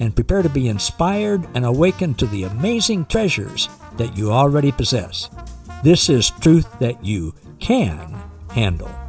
and prepare to be inspired and awakened to the amazing treasures that you already possess. This is truth that you can handle.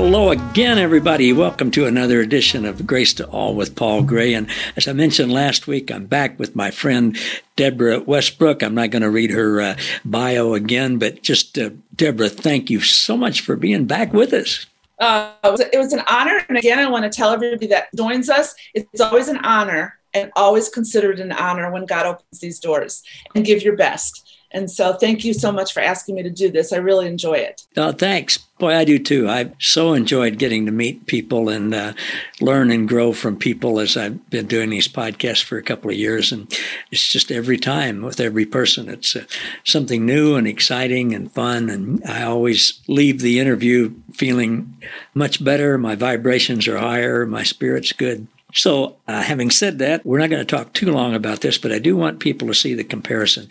Hello again, everybody. Welcome to another edition of Grace to All with Paul Gray. And as I mentioned last week, I'm back with my friend Deborah Westbrook. I'm not going to read her uh, bio again, but just uh, Deborah, thank you so much for being back with us. Uh, it, was, it was an honor. And again, I want to tell everybody that joins us, it's always an honor and always considered an honor when God opens these doors and give your best. And so, thank you so much for asking me to do this. I really enjoy it. Oh, thanks. Boy, I do too. I've so enjoyed getting to meet people and uh, learn and grow from people as I've been doing these podcasts for a couple of years. And it's just every time with every person, it's uh, something new and exciting and fun. And I always leave the interview feeling much better. My vibrations are higher, my spirit's good. So, uh, having said that, we're not going to talk too long about this, but I do want people to see the comparison.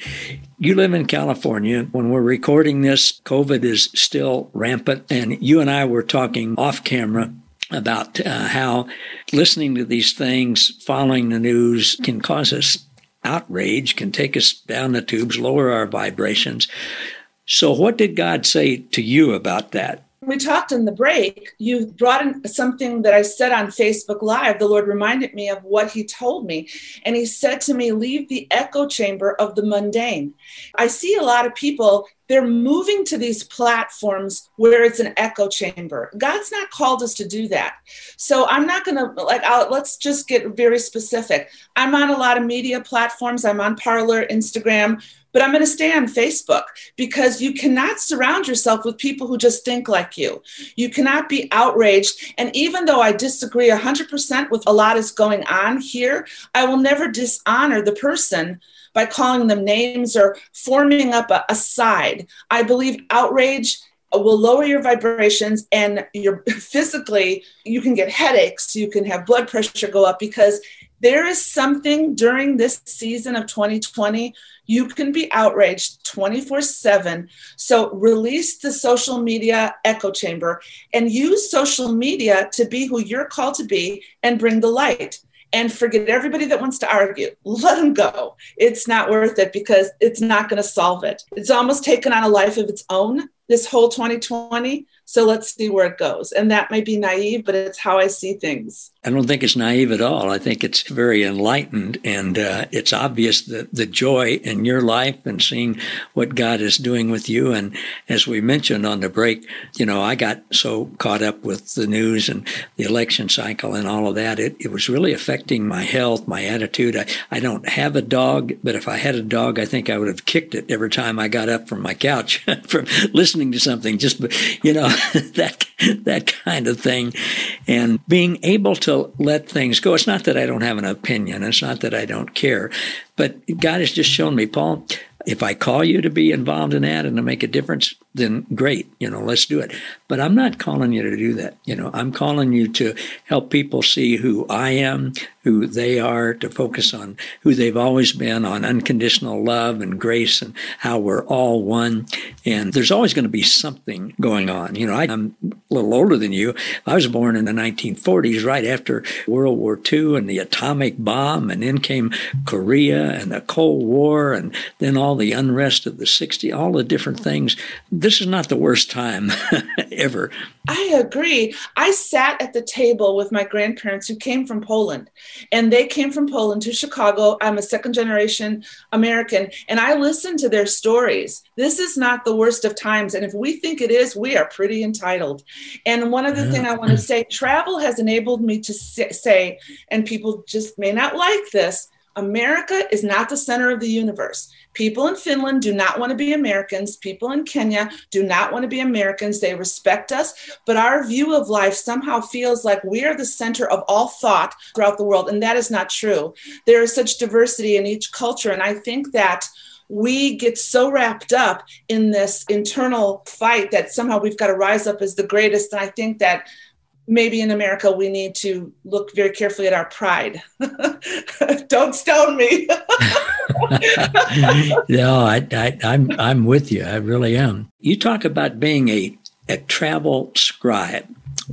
You live in California. When we're recording this, COVID is still rampant. And you and I were talking off camera about uh, how listening to these things, following the news can cause us outrage, can take us down the tubes, lower our vibrations. So, what did God say to you about that? We talked in the break, you brought in something that I said on Facebook Live. The Lord reminded me of what He told me. And He said to me, Leave the echo chamber of the mundane. I see a lot of people, they're moving to these platforms where it's an echo chamber. God's not called us to do that. So I'm not going to, like, I'll, let's just get very specific. I'm on a lot of media platforms, I'm on Parler, Instagram but I'm going to stay on Facebook because you cannot surround yourself with people who just think like you. You cannot be outraged. And even though I disagree 100% with a lot is going on here, I will never dishonor the person by calling them names or forming up a, a side. I believe outrage will lower your vibrations and you're physically you can get headaches you can have blood pressure go up because there is something during this season of 2020 you can be outraged 24 7. So release the social media echo chamber and use social media to be who you're called to be and bring the light. And forget everybody that wants to argue. Let them go. It's not worth it because it's not going to solve it. It's almost taken on a life of its own this whole 2020 so let's see where it goes. And that may be naive, but it's how I see things. I don't think it's naive at all. I think it's very enlightened and uh, it's obvious that the joy in your life and seeing what God is doing with you. And as we mentioned on the break, you know, I got so caught up with the news and the election cycle and all of that. It, it was really affecting my health, my attitude. I, I don't have a dog, but if I had a dog, I think I would have kicked it every time I got up from my couch from listening to something. Just, you know, that that kind of thing, and being able to let things go. It's not that I don't have an opinion. It's not that I don't care, but God has just shown me, Paul. If I call you to be involved in that and to make a difference, then great, you know, let's do it. But I'm not calling you to do that. You know, I'm calling you to help people see who I am, who they are, to focus on who they've always been, on unconditional love and grace and how we're all one. And there's always going to be something going on. You know, I, am a little older than you. I was born in the 1940s, right after World War II and the atomic bomb, and then came Korea and the Cold War, and then all the unrest of the 60s, all the different things. This is not the worst time ever. I agree. I sat at the table with my grandparents who came from Poland and they came from Poland to Chicago. I'm a second generation American, and I listened to their stories. This is not the worst of times. And if we think it is, we are pretty entitled. And one other yeah. thing I want to say travel has enabled me to say, and people just may not like this, America is not the center of the universe. People in Finland do not want to be Americans. People in Kenya do not want to be Americans. They respect us, but our view of life somehow feels like we are the center of all thought throughout the world. And that is not true. There is such diversity in each culture. And I think that we get so wrapped up in this internal fight that somehow we've got to rise up as the greatest. And I think that maybe in America we need to look very carefully at our pride. Don't stone me. no, I, I, I'm I'm with you. I really am. You talk about being a a travel scribe.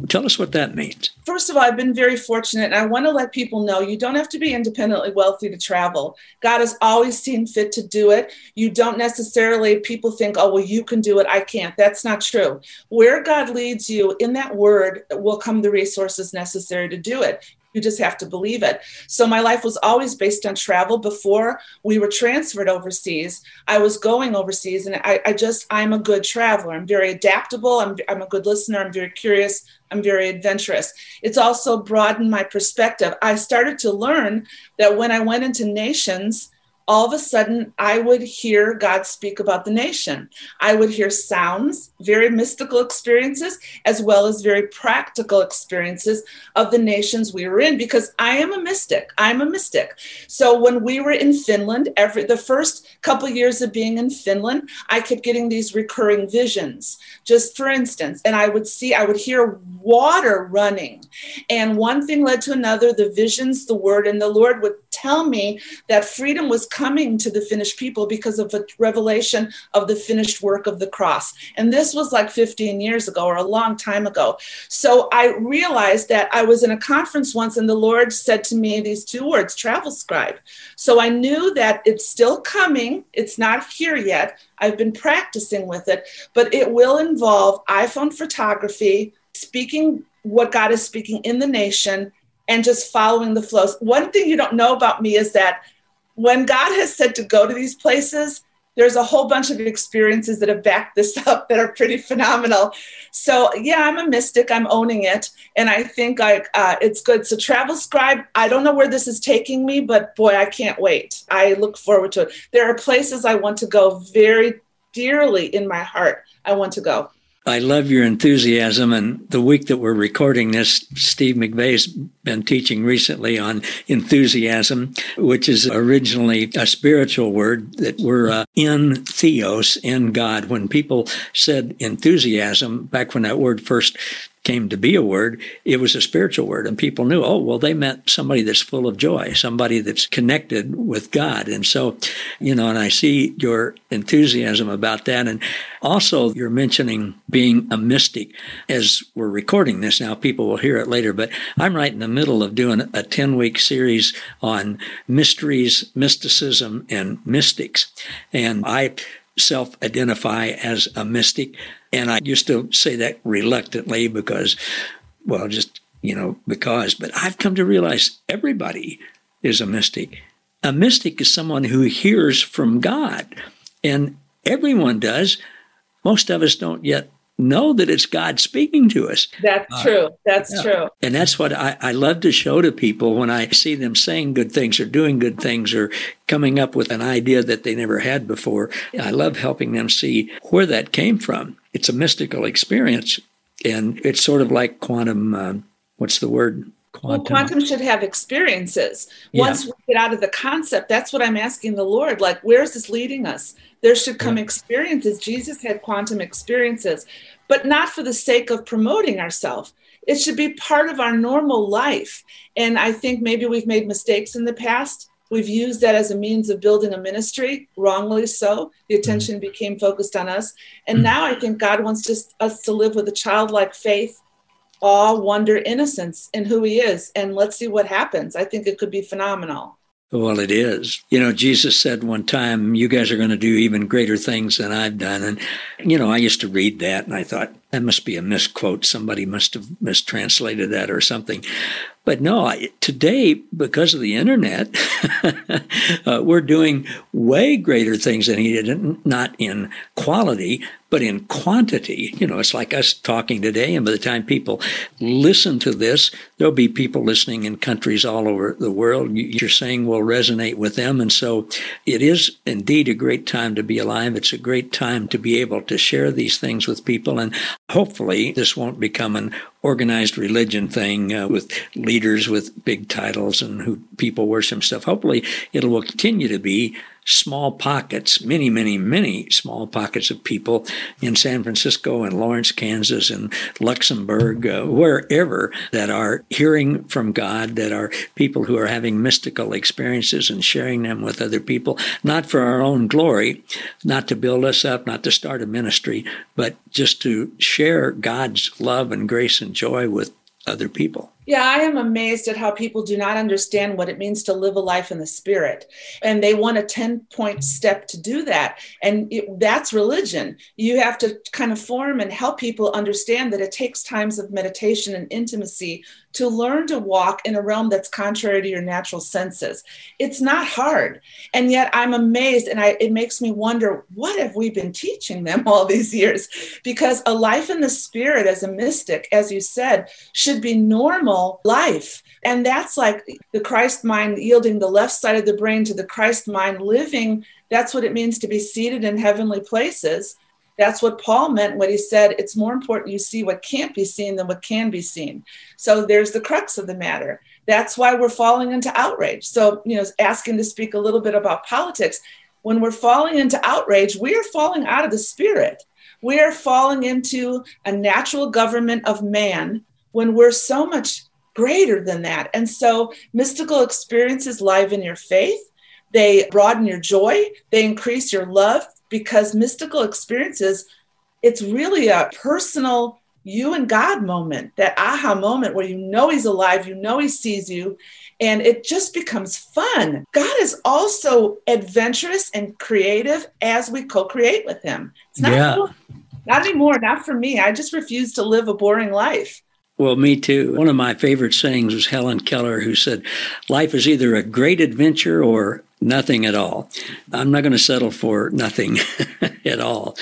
Tell us what that means. First of all, I've been very fortunate, and I want to let people know you don't have to be independently wealthy to travel. God has always seen fit to do it. You don't necessarily, people think, oh, well, you can do it, I can't. That's not true. Where God leads you, in that word will come the resources necessary to do it. You just have to believe it. So my life was always based on travel. Before we were transferred overseas, I was going overseas, and I, I just I'm a good traveler. I'm very adaptable. I'm I'm a good listener. I'm very curious. I'm very adventurous. It's also broadened my perspective. I started to learn that when I went into nations, all of a sudden I would hear God speak about the nation. I would hear sounds, very mystical experiences, as well as very practical experiences of the nations we were in, because I am a mystic. I'm a mystic. So when we were in Finland, every the first couple years of being in Finland, I kept getting these recurring visions. Just for instance, and I would see, I would hear water running. And one thing led to another, the visions, the word, and the Lord would tell me that freedom was coming to the Finnish people because of a revelation of the finished work of the cross. And this was like 15 years ago or a long time ago. So I realized that I was in a conference once and the Lord said to me these two words travel scribe. So I knew that it's still coming, it's not here yet. I've been practicing with it, but it will involve iPhone photography, speaking what God is speaking in the nation, and just following the flows. One thing you don't know about me is that when God has said to go to these places, there's a whole bunch of experiences that have backed this up that are pretty phenomenal. So yeah, I'm a mystic. I'm owning it, and I think I uh, it's good. So travel scribe. I don't know where this is taking me, but boy, I can't wait. I look forward to it. There are places I want to go very dearly in my heart. I want to go. I love your enthusiasm. And the week that we're recording this, Steve McVey's been teaching recently on enthusiasm, which is originally a spiritual word that we're uh, in theos, in God. When people said enthusiasm, back when that word first came to be a word, it was a spiritual word. And people knew, oh, well, they meant somebody that's full of joy, somebody that's connected with God. And so, you know, and I see your enthusiasm about that. And also, you're mentioning being a mystic. As we're recording this now, people will hear it later, but I'm right in the middle of doing a 10 week series on mysteries, mysticism, and mystics. And I self identify as a mystic. And I used to say that reluctantly because, well, just, you know, because, but I've come to realize everybody is a mystic. A mystic is someone who hears from God, and everyone does. Most of us don't yet know that it's God speaking to us. That's uh, true. That's yeah. true. And that's what I, I love to show to people when I see them saying good things or doing good things or coming up with an idea that they never had before. I love helping them see where that came from. It's a mystical experience. And it's sort of like quantum, uh, what's the word? Quantum. Well, quantum should have experiences. Once yeah. we get out of the concept, that's what I'm asking the Lord. Like, where's this leading us? There should come yeah. experiences. Jesus had quantum experiences, but not for the sake of promoting ourselves. It should be part of our normal life. And I think maybe we've made mistakes in the past. We've used that as a means of building a ministry, wrongly so. The attention mm. became focused on us. And mm. now I think God wants just us to live with a childlike faith awe, wonder, innocence in who he is. And let's see what happens. I think it could be phenomenal. Well, it is. You know, Jesus said one time, you guys are going to do even greater things than I've done. And, you know, I used to read that and I thought, That must be a misquote. Somebody must have mistranslated that or something. But no, I, today, because of the internet, uh, we're doing way greater things than he did, not in quality, but in quantity. You know, it's like us talking today, and by the time people listen to this, there'll be people listening in countries all over the world. You're saying will resonate with them. And so it is indeed a great time to be alive. It's a great time to be able to share these things with people. And hopefully, this won't become an organized religion thing uh, with leaders with big titles and who people worship stuff. Hopefully, it will continue to be small pockets, many, many, many small pockets of people in San Francisco and Lawrence, Kansas, and Luxembourg, uh, wherever that are hearing from God, that are people who are having mystical experiences and sharing them with other people, not for our own glory, not to build us up, not to start a ministry, but just to share God's love and grace and joy with other people. Yeah, I am amazed at how people do not understand what it means to live a life in the spirit. And they want a 10 point step to do that. And it, that's religion. You have to kind of form and help people understand that it takes times of meditation and intimacy to learn to walk in a realm that's contrary to your natural senses. It's not hard. And yet I'm amazed and I, it makes me wonder what have we been teaching them all these years? Because a life in the spirit as a mystic, as you said, should be normal life. And that's like the Christ mind yielding the left side of the brain to the Christ mind living. That's what it means to be seated in heavenly places that's what Paul meant when he said it's more important you see what can't be seen than what can be seen. So there's the crux of the matter. That's why we're falling into outrage. So, you know, asking to speak a little bit about politics. When we're falling into outrage, we are falling out of the spirit. We are falling into a natural government of man when we're so much greater than that. And so mystical experiences liven your faith. They broaden your joy. They increase your love because mystical experiences, it's really a personal you and God moment, that aha moment where you know He's alive, you know He sees you, and it just becomes fun. God is also adventurous and creative as we co create with Him. It's not, yeah. not anymore, not for me. I just refuse to live a boring life. Well, me too. One of my favorite sayings was Helen Keller, who said, Life is either a great adventure or nothing at all. I'm not going to settle for nothing at all.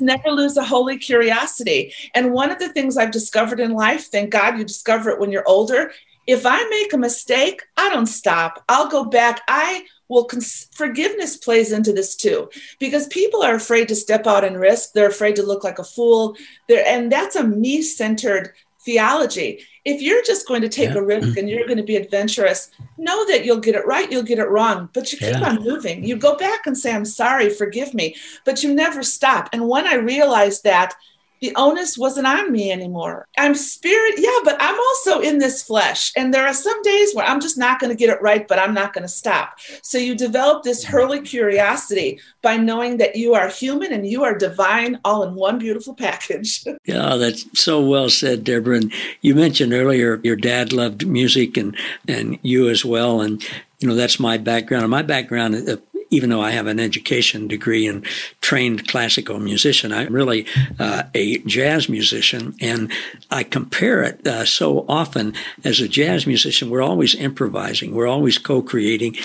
Never lose a holy curiosity. And one of the things I've discovered in life, thank God you discover it when you're older. If I make a mistake, I don't stop. I'll go back. I will cons- forgiveness plays into this too because people are afraid to step out and risk they're afraid to look like a fool they and that's a me-centered theology. If you're just going to take yeah. a risk and you're going to be adventurous, know that you'll get it right, you'll get it wrong, but you keep yeah. on moving. You go back and say, I'm sorry, forgive me, but you never stop. And when I realized that, the onus wasn't on me anymore. I'm spirit, yeah, but I'm also in this flesh. And there are some days where I'm just not going to get it right, but I'm not going to stop. So you develop this hurly curiosity by knowing that you are human and you are divine all in one beautiful package. yeah, that's so well said, Deborah. And you mentioned earlier your dad loved music and, and you as well. And, you know, that's my background. My background, uh, even though I have an education degree and trained classical musician, I'm really uh, a jazz musician. And I compare it uh, so often as a jazz musician, we're always improvising, we're always co creating,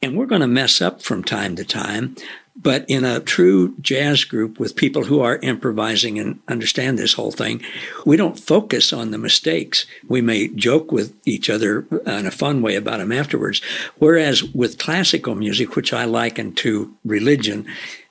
and we're going to mess up from time to time. But in a true jazz group with people who are improvising and understand this whole thing, we don't focus on the mistakes. We may joke with each other in a fun way about them afterwards. Whereas with classical music, which I liken to religion,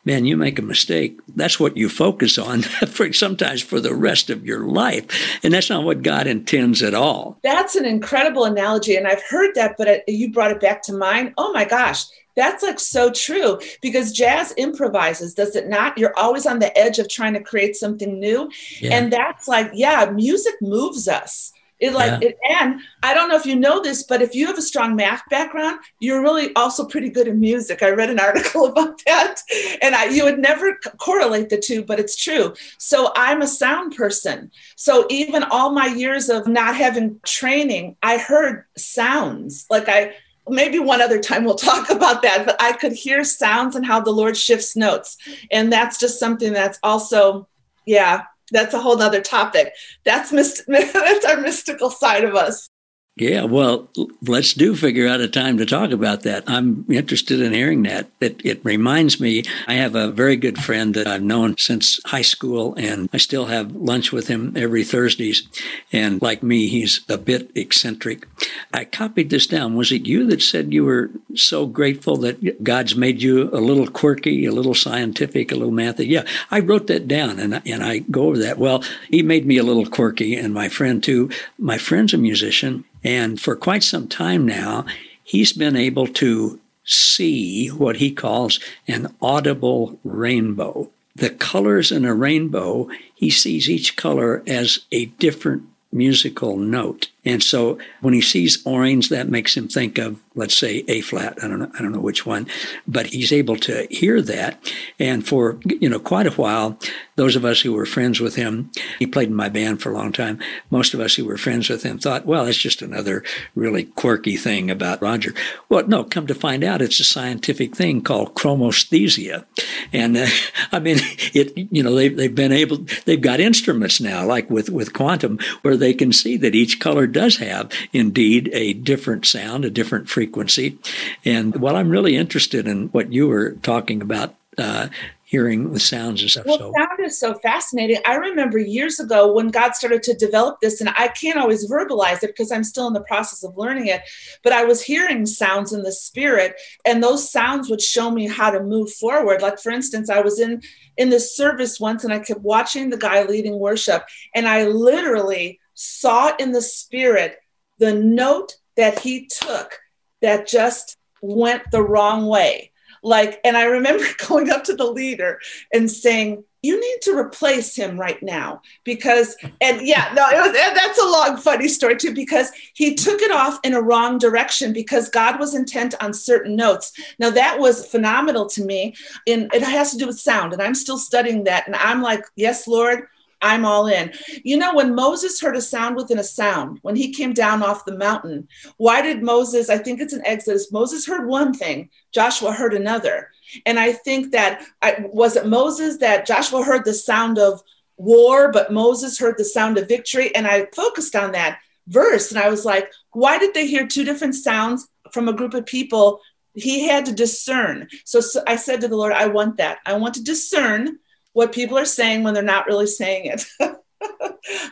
man, you make a mistake. That's what you focus on for sometimes for the rest of your life. And that's not what God intends at all. That's an incredible analogy. And I've heard that, but it, you brought it back to mind. Oh my gosh. That's like so true because jazz improvises, does it not? You're always on the edge of trying to create something new. Yeah. And that's like, yeah, music moves us. It like yeah. it, and I don't know if you know this, but if you have a strong math background, you're really also pretty good in music. I read an article about that, and I, you would never correlate the two, but it's true. So I'm a sound person. So even all my years of not having training, I heard sounds. Like I maybe one other time we'll talk about that, but I could hear sounds and how the Lord shifts notes, and that's just something that's also, yeah, that's a whole nother topic. That's myst- that's our mystical side of us. Yeah, well, let's do figure out a time to talk about that. I'm interested in hearing that. It, it reminds me, I have a very good friend that I've known since high school, and I still have lunch with him every Thursdays. And like me, he's a bit eccentric. I copied this down. Was it you that said you were so grateful that God's made you a little quirky, a little scientific, a little mathy? Yeah, I wrote that down, and, and I go over that. Well, he made me a little quirky, and my friend too. My friend's a musician and for quite some time now, he's been able to see what he calls an audible rainbow. The colors in a rainbow, he sees each color as a different musical note. And so when he sees orange, that makes him think of, let's say, A flat. I don't know, I don't know which one, but he's able to hear that. And for you know quite a while, those of us who were friends with him, he played in my band for a long time. Most of us who were friends with him thought, well, it's just another really quirky thing about Roger. Well, no, come to find out, it's a scientific thing called chromesthesia. And uh, I mean, it you know they've they've been able they've got instruments now, like with with quantum, where they can see that each color does have indeed a different sound, a different frequency. And while I'm really interested in what you were talking about, uh, hearing the sounds and stuff. Well, so. sound is so fascinating. I remember years ago when God started to develop this, and I can't always verbalize it because I'm still in the process of learning it, but I was hearing sounds in the spirit, and those sounds would show me how to move forward. Like, for instance, I was in in this service once and I kept watching the guy leading worship, and I literally saw in the spirit the note that he took that just went the wrong way. Like, and I remember going up to the leader and saying, you need to replace him right now because and yeah no it was that's a long funny story too because he took it off in a wrong direction because god was intent on certain notes now that was phenomenal to me and it has to do with sound and i'm still studying that and i'm like yes lord I'm all in. You know, when Moses heard a sound within a sound, when he came down off the mountain, why did Moses, I think it's an Exodus, Moses heard one thing, Joshua heard another. And I think that, I, was it Moses that Joshua heard the sound of war, but Moses heard the sound of victory? And I focused on that verse and I was like, why did they hear two different sounds from a group of people? He had to discern. So, so I said to the Lord, I want that. I want to discern what people are saying when they're not really saying it.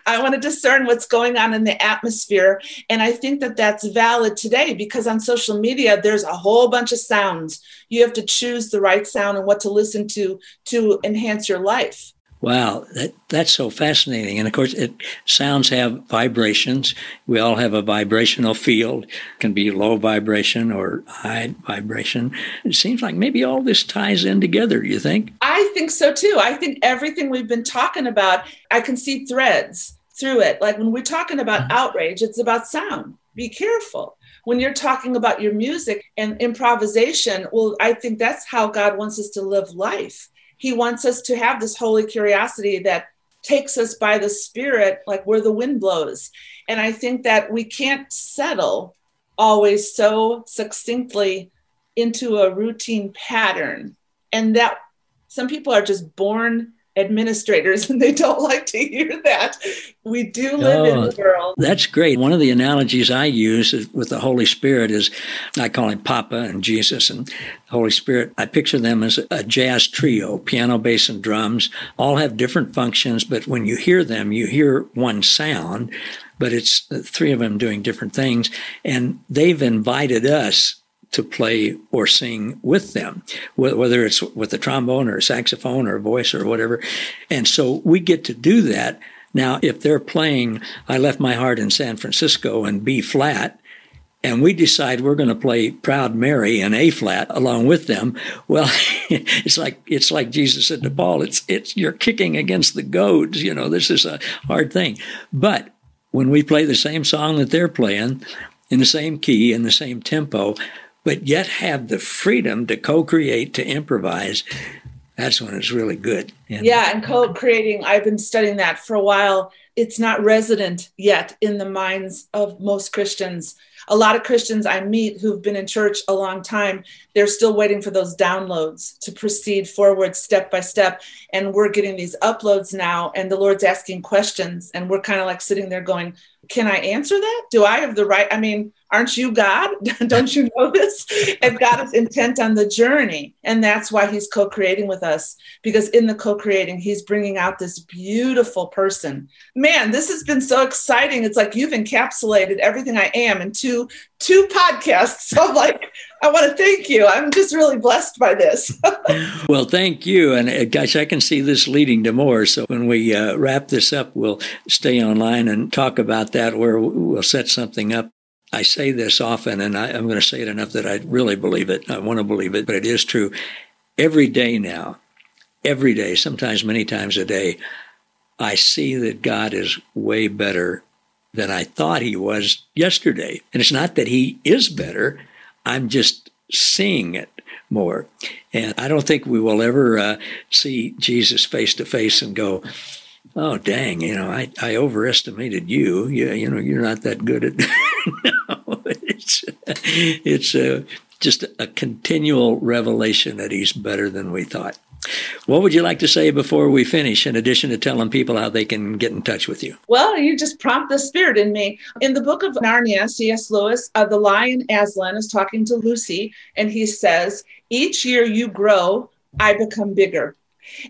I want to discern what's going on in the atmosphere. And I think that that's valid today because on social media, there's a whole bunch of sounds. You have to choose the right sound and what to listen to to enhance your life. Wow, that, that's so fascinating. And of course, it, sounds have vibrations. We all have a vibrational field. It can be low vibration or high vibration. It seems like maybe all this ties in together, you think? I think so too. I think everything we've been talking about, I can see threads through it. Like when we're talking about mm-hmm. outrage, it's about sound. Be careful when you're talking about your music and improvisation, well, I think that's how God wants us to live life. He wants us to have this holy curiosity that takes us by the spirit, like where the wind blows. And I think that we can't settle always so succinctly into a routine pattern. And that some people are just born administrators and they don't like to hear that. We do live oh, in the world. That's great. One of the analogies I use with the Holy Spirit is I call him Papa and Jesus and Holy Spirit. I picture them as a jazz trio, piano, bass, and drums, all have different functions, but when you hear them, you hear one sound, but it's uh, three of them doing different things. And they've invited us to play or sing with them, whether it's with a trombone or a saxophone or a voice or whatever. And so we get to do that. Now, if they're playing I Left My Heart in San Francisco in B flat, and we decide we're going to play Proud Mary in A flat along with them, well, it's like it's like Jesus said to Paul, it's it's you're kicking against the goads, you know, this is a hard thing. But when we play the same song that they're playing in the same key, in the same tempo, but yet have the freedom to co-create, to improvise. That's when it's really good. Yeah, and co-creating. I've been studying that for a while. it's not resident yet in the minds of most Christians. A lot of Christians I meet who've been in church a long time, they're still waiting for those downloads to proceed forward step by step. And we're getting these uploads now, and the Lord's asking questions. And we're kind of like sitting there going, Can I answer that? Do I have the right? I mean, aren't you God? Don't you know this? And God is intent on the journey. And that's why He's co creating with us, because in the co creating, He's bringing out this beautiful person. Man, this has been so exciting. It's like you've encapsulated everything I am in two, two podcasts. So, like, I want to thank you. I'm just really blessed by this. well, thank you. And uh, gosh, I can see this leading to more. So when we uh, wrap this up, we'll stay online and talk about that, where we'll set something up I say this often, and I, am going to say it enough that I really believe it. I want to believe it, but it is true. Every day now, every day, sometimes many times a day, I see that God is way better than I thought he was yesterday. And it's not that he is better, I'm just seeing it more. And I don't think we will ever uh, see Jesus face to face and go, oh dang you know i i overestimated you yeah you know you're not that good at no it's it's a, just a continual revelation that he's better than we thought what would you like to say before we finish, in addition to telling people how they can get in touch with you? Well, you just prompt the spirit in me. In the book of Narnia, C.S. Lewis, uh, the lion Aslan is talking to Lucy, and he says, Each year you grow, I become bigger.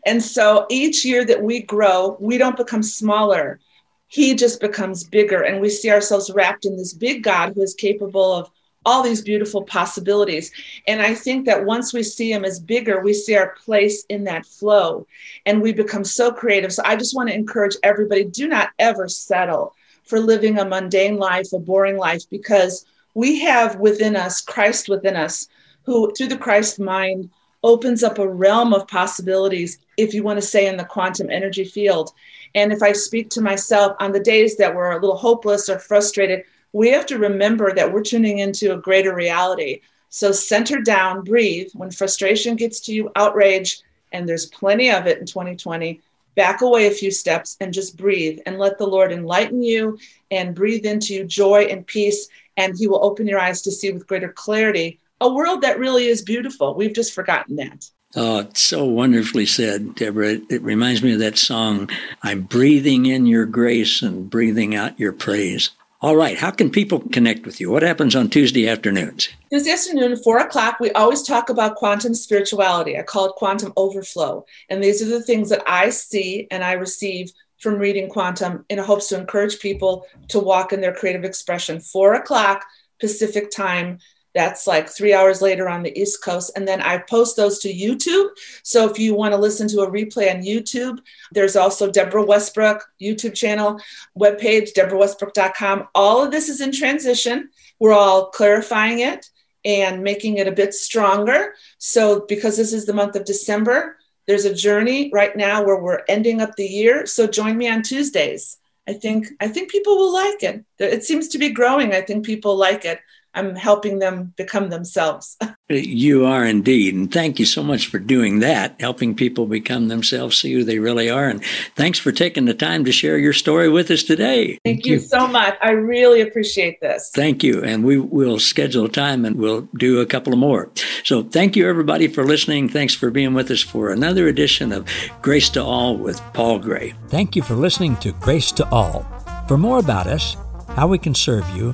And so each year that we grow, we don't become smaller. He just becomes bigger. And we see ourselves wrapped in this big God who is capable of all these beautiful possibilities. And I think that once we see him as bigger, we see our place in that flow and we become so creative. So I just want to encourage everybody do not ever settle for living a mundane life, a boring life, because we have within us Christ within us, who through the Christ mind opens up a realm of possibilities, if you want to say, in the quantum energy field. And if I speak to myself on the days that we're a little hopeless or frustrated, we have to remember that we're tuning into a greater reality. So center down, breathe. When frustration gets to you, outrage, and there's plenty of it in 2020, back away a few steps and just breathe and let the Lord enlighten you and breathe into you joy and peace. And He will open your eyes to see with greater clarity a world that really is beautiful. We've just forgotten that. Oh, it's so wonderfully said, Deborah. It, it, reminds me of that song, I'm breathing in your grace and breathing out your praise. All right, how can people connect with you? What happens on Tuesday afternoons? Tuesday afternoon, four o'clock, we always talk about quantum spirituality. I call it quantum overflow. And these are the things that I see and I receive from reading quantum in hopes to encourage people to walk in their creative expression. Four o'clock Pacific time that's like three hours later on the East Coast. And then I post those to YouTube. So if you want to listen to a replay on YouTube, there's also Deborah Westbrook YouTube channel, webpage, deborahwestbrook.com. All of this is in transition. We're all clarifying it and making it a bit stronger. So because this is the month of December, there's a journey right now where we're ending up the year. So join me on Tuesdays. I think I think people will like it. It seems to be growing. I think people like it. I'm helping them become themselves. you are indeed. And thank you so much for doing that, helping people become themselves, see who they really are. And thanks for taking the time to share your story with us today. Thank, thank you. you so much. I really appreciate this. Thank you. And we will schedule a time and we'll do a couple of more. So thank you, everybody, for listening. Thanks for being with us for another edition of Grace to All with Paul Gray. Thank you for listening to Grace to All. For more about us, how we can serve you,